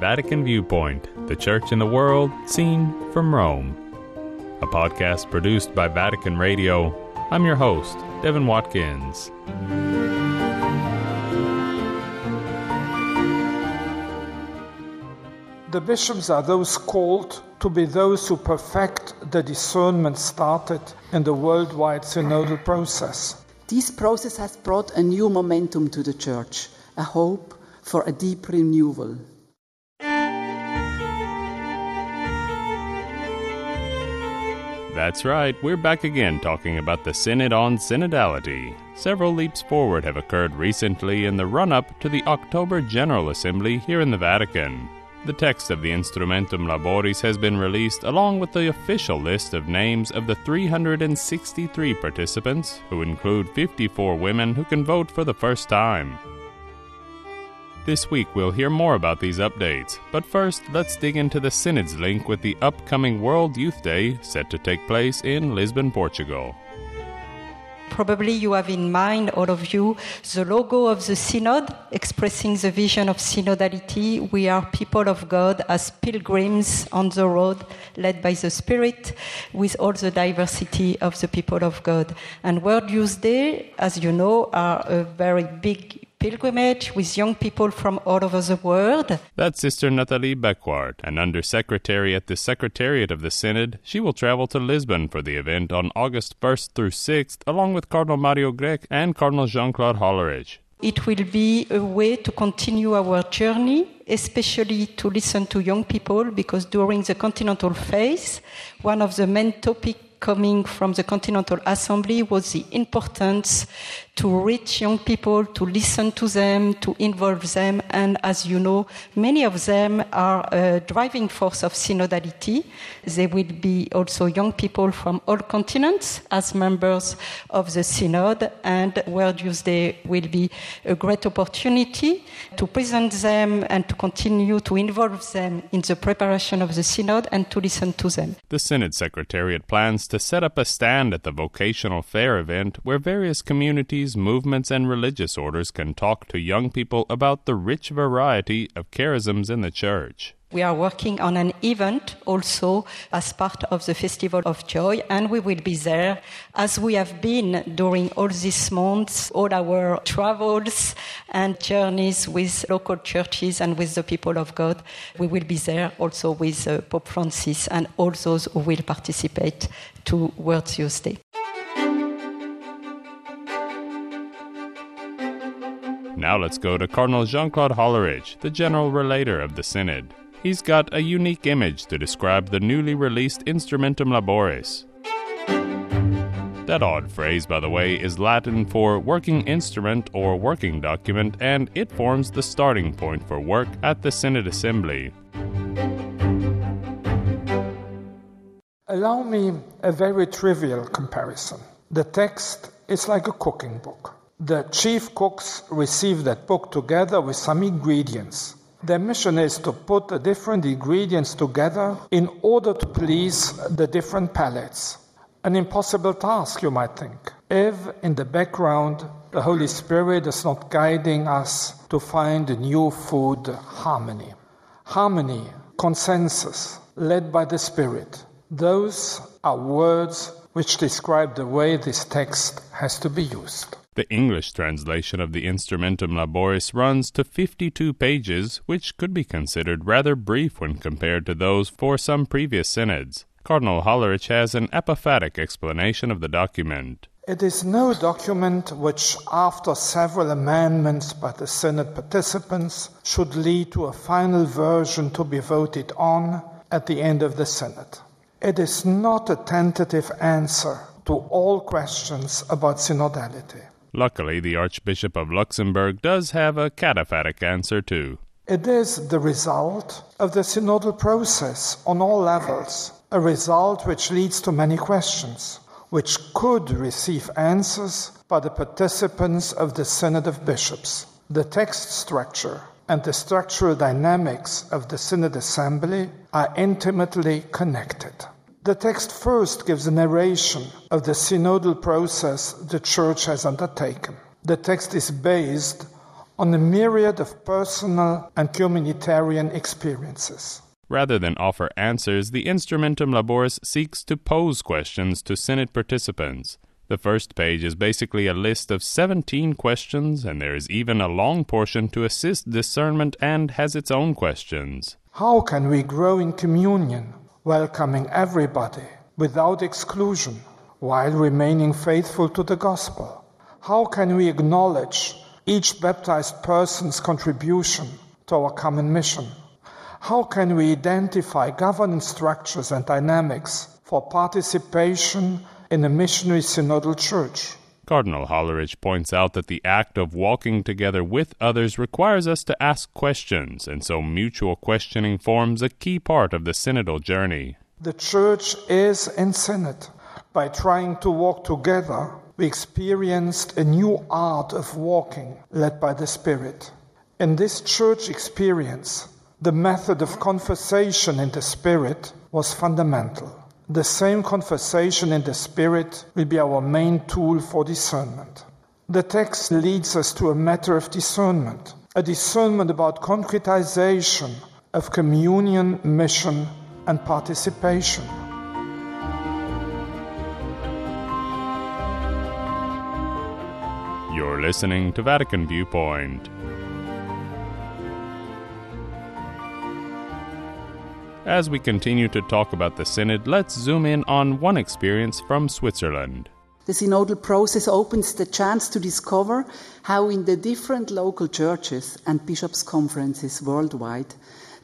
Vatican Viewpoint, the Church in the World, seen from Rome. A podcast produced by Vatican Radio. I'm your host, Devin Watkins. The bishops are those called to be those who perfect the discernment started in the worldwide synodal process. This process has brought a new momentum to the Church, a hope for a deep renewal. That's right, we're back again talking about the Synod on Synodality. Several leaps forward have occurred recently in the run up to the October General Assembly here in the Vatican. The text of the Instrumentum Laboris has been released along with the official list of names of the 363 participants, who include 54 women who can vote for the first time. This week we'll hear more about these updates, but first let's dig into the Synod's link with the upcoming World Youth Day set to take place in Lisbon, Portugal. Probably you have in mind, all of you, the logo of the Synod expressing the vision of synodality. We are people of God as pilgrims on the road, led by the Spirit, with all the diversity of the people of God. And World Youth Day, as you know, are a very big pilgrimage with young people from all over the world. That's Sister Nathalie Becquart, an undersecretary at the Secretariat of the Synod. She will travel to Lisbon for the event on August 1st through 6th, along with Cardinal Mario Grech and Cardinal Jean Claude Hollerich. It will be a way to continue our journey, especially to listen to young people, because during the continental phase, one of the main topics coming from the Continental Assembly was the importance to reach young people, to listen to them, to involve them. And as you know, many of them are a driving force of synodality. They will be also young people from all continents as members of the synod. And World Youth Day will be a great opportunity to present them and to continue to involve them in the preparation of the synod and to listen to them. The Synod Secretariat plans to set up a stand at the vocational fair event where various communities, movements, and religious orders can talk to young people about the rich variety of charisms in the church. We are working on an event also as part of the Festival of Joy, and we will be there as we have been during all these months, all our travels and journeys with local churches and with the people of God. We will be there also with uh, Pope Francis and all those who will participate to World Youth Day. Now let's go to Cardinal Jean Claude Hollerich, the general relator of the Synod. He's got a unique image to describe the newly released Instrumentum Laboris. That odd phrase, by the way, is Latin for working instrument or working document, and it forms the starting point for work at the Synod Assembly. Allow me a very trivial comparison. The text is like a cooking book. The chief cooks receive that book together with some ingredients. Their mission is to put the different ingredients together in order to please the different palates. An impossible task, you might think, if in the background the Holy Spirit is not guiding us to find new food harmony. Harmony, consensus, led by the Spirit. Those are words which describe the way this text has to be used. The English translation of the Instrumentum Laboris runs to 52 pages, which could be considered rather brief when compared to those for some previous synods. Cardinal Hollerich has an apophatic explanation of the document. It is no document which, after several amendments by the Synod participants, should lead to a final version to be voted on at the end of the Synod. It is not a tentative answer to all questions about synodality. Luckily, the Archbishop of Luxembourg does have a cataphatic answer too. It is the result of the synodal process on all levels, a result which leads to many questions, which could receive answers by the participants of the Synod of Bishops. The text structure and the structural dynamics of the Synod Assembly are intimately connected. The text first gives a narration of the synodal process the Church has undertaken. The text is based on a myriad of personal and humanitarian experiences. Rather than offer answers, the Instrumentum Laboris seeks to pose questions to Synod participants. The first page is basically a list of 17 questions, and there is even a long portion to assist discernment and has its own questions. How can we grow in communion, welcoming everybody without exclusion, while remaining faithful to the gospel? How can we acknowledge each baptized person's contribution to our common mission? How can we identify governance structures and dynamics for participation in a missionary synodal church? Cardinal Hollerich points out that the act of walking together with others requires us to ask questions, and so mutual questioning forms a key part of the synodal journey. The church is in synod. By trying to walk together, we experienced a new art of walking led by the Spirit. In this church experience, the method of conversation in the Spirit was fundamental. The same conversation in the Spirit will be our main tool for discernment. The text leads us to a matter of discernment, a discernment about concretization of communion, mission, and participation. You're listening to Vatican Viewpoint. As we continue to talk about the Synod, let's zoom in on one experience from Switzerland. The synodal process opens the chance to discover how, in the different local churches and bishops' conferences worldwide,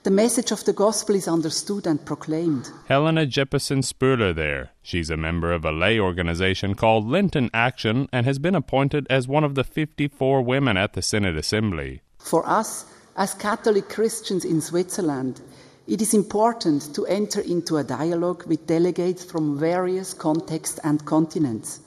the message of the gospel is understood and proclaimed. Helena Jeppesen Spuhler there. She's a member of a lay organization called Lenten Action and has been appointed as one of the 54 women at the Synod Assembly. For us, as Catholic Christians in Switzerland, it is important to enter into a dialogue with delegates from various contexts and continents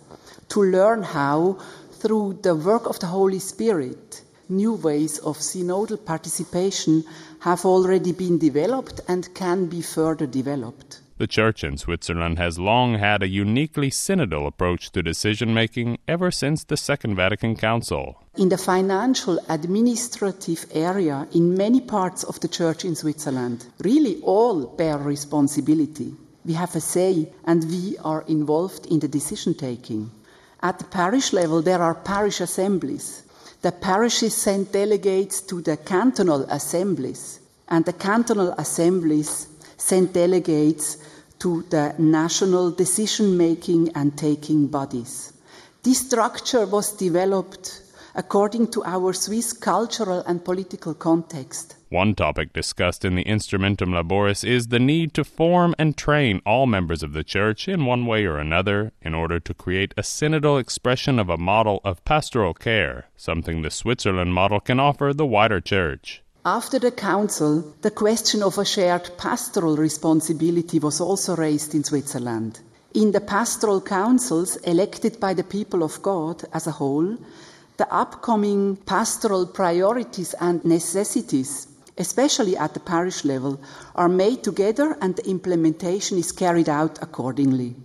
to learn how, through the work of the Holy Spirit, new ways of synodal participation have already been developed and can be further developed. The Church in Switzerland has long had a uniquely synodal approach to decision making ever since the Second Vatican Council. In the financial administrative area, in many parts of the Church in Switzerland, really all bear responsibility. We have a say and we are involved in the decision taking. At the parish level, there are parish assemblies the parishes send delegates to the cantonal assemblies, and the cantonal assemblies send delegates to the national decision making and taking bodies. This structure was developed according to our Swiss cultural and political context. One topic discussed in the Instrumentum Laboris is the need to form and train all members of the Church in one way or another in order to create a synodal expression of a model of pastoral care, something the Switzerland model can offer the wider Church. After the Council, the question of a shared pastoral responsibility was also raised in Switzerland. In the pastoral councils elected by the people of God as a whole, the upcoming pastoral priorities and necessities especially at the parish level, are made together and the implementation is carried out accordingly.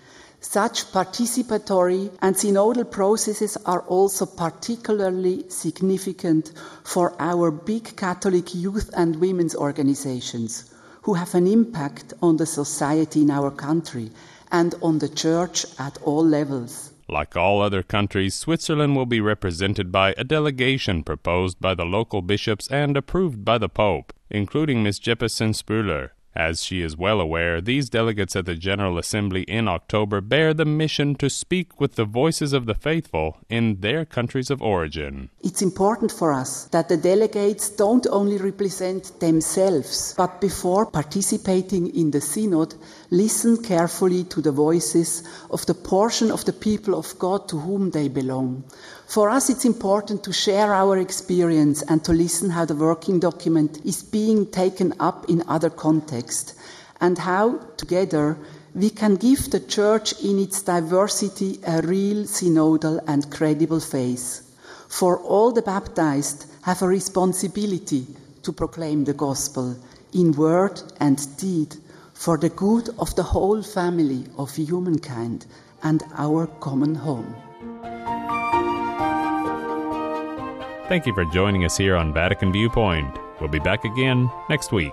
Such participatory and synodal processes are also particularly significant for our big Catholic youth and women's organizations, who have an impact on the society in our country and on the church at all levels. Like all other countries, Switzerland will be represented by a delegation proposed by the local bishops and approved by the Pope, including Ms. Jeppesen Spuhler. As she is well aware, these delegates at the General Assembly in October bear the mission to speak with the voices of the faithful in their countries of origin. It's important for us that the delegates don't only represent themselves, but before participating in the Synod, listen carefully to the voices of the portion of the people of God to whom they belong. For us, it's important to share our experience and to listen how the working document is being taken up in other contexts and how, together, we can give the Church in its diversity a real synodal and credible face. For all the baptized have a responsibility to proclaim the gospel in word and deed for the good of the whole family of humankind and our common home. Thank you for joining us here on Vatican Viewpoint. We'll be back again next week.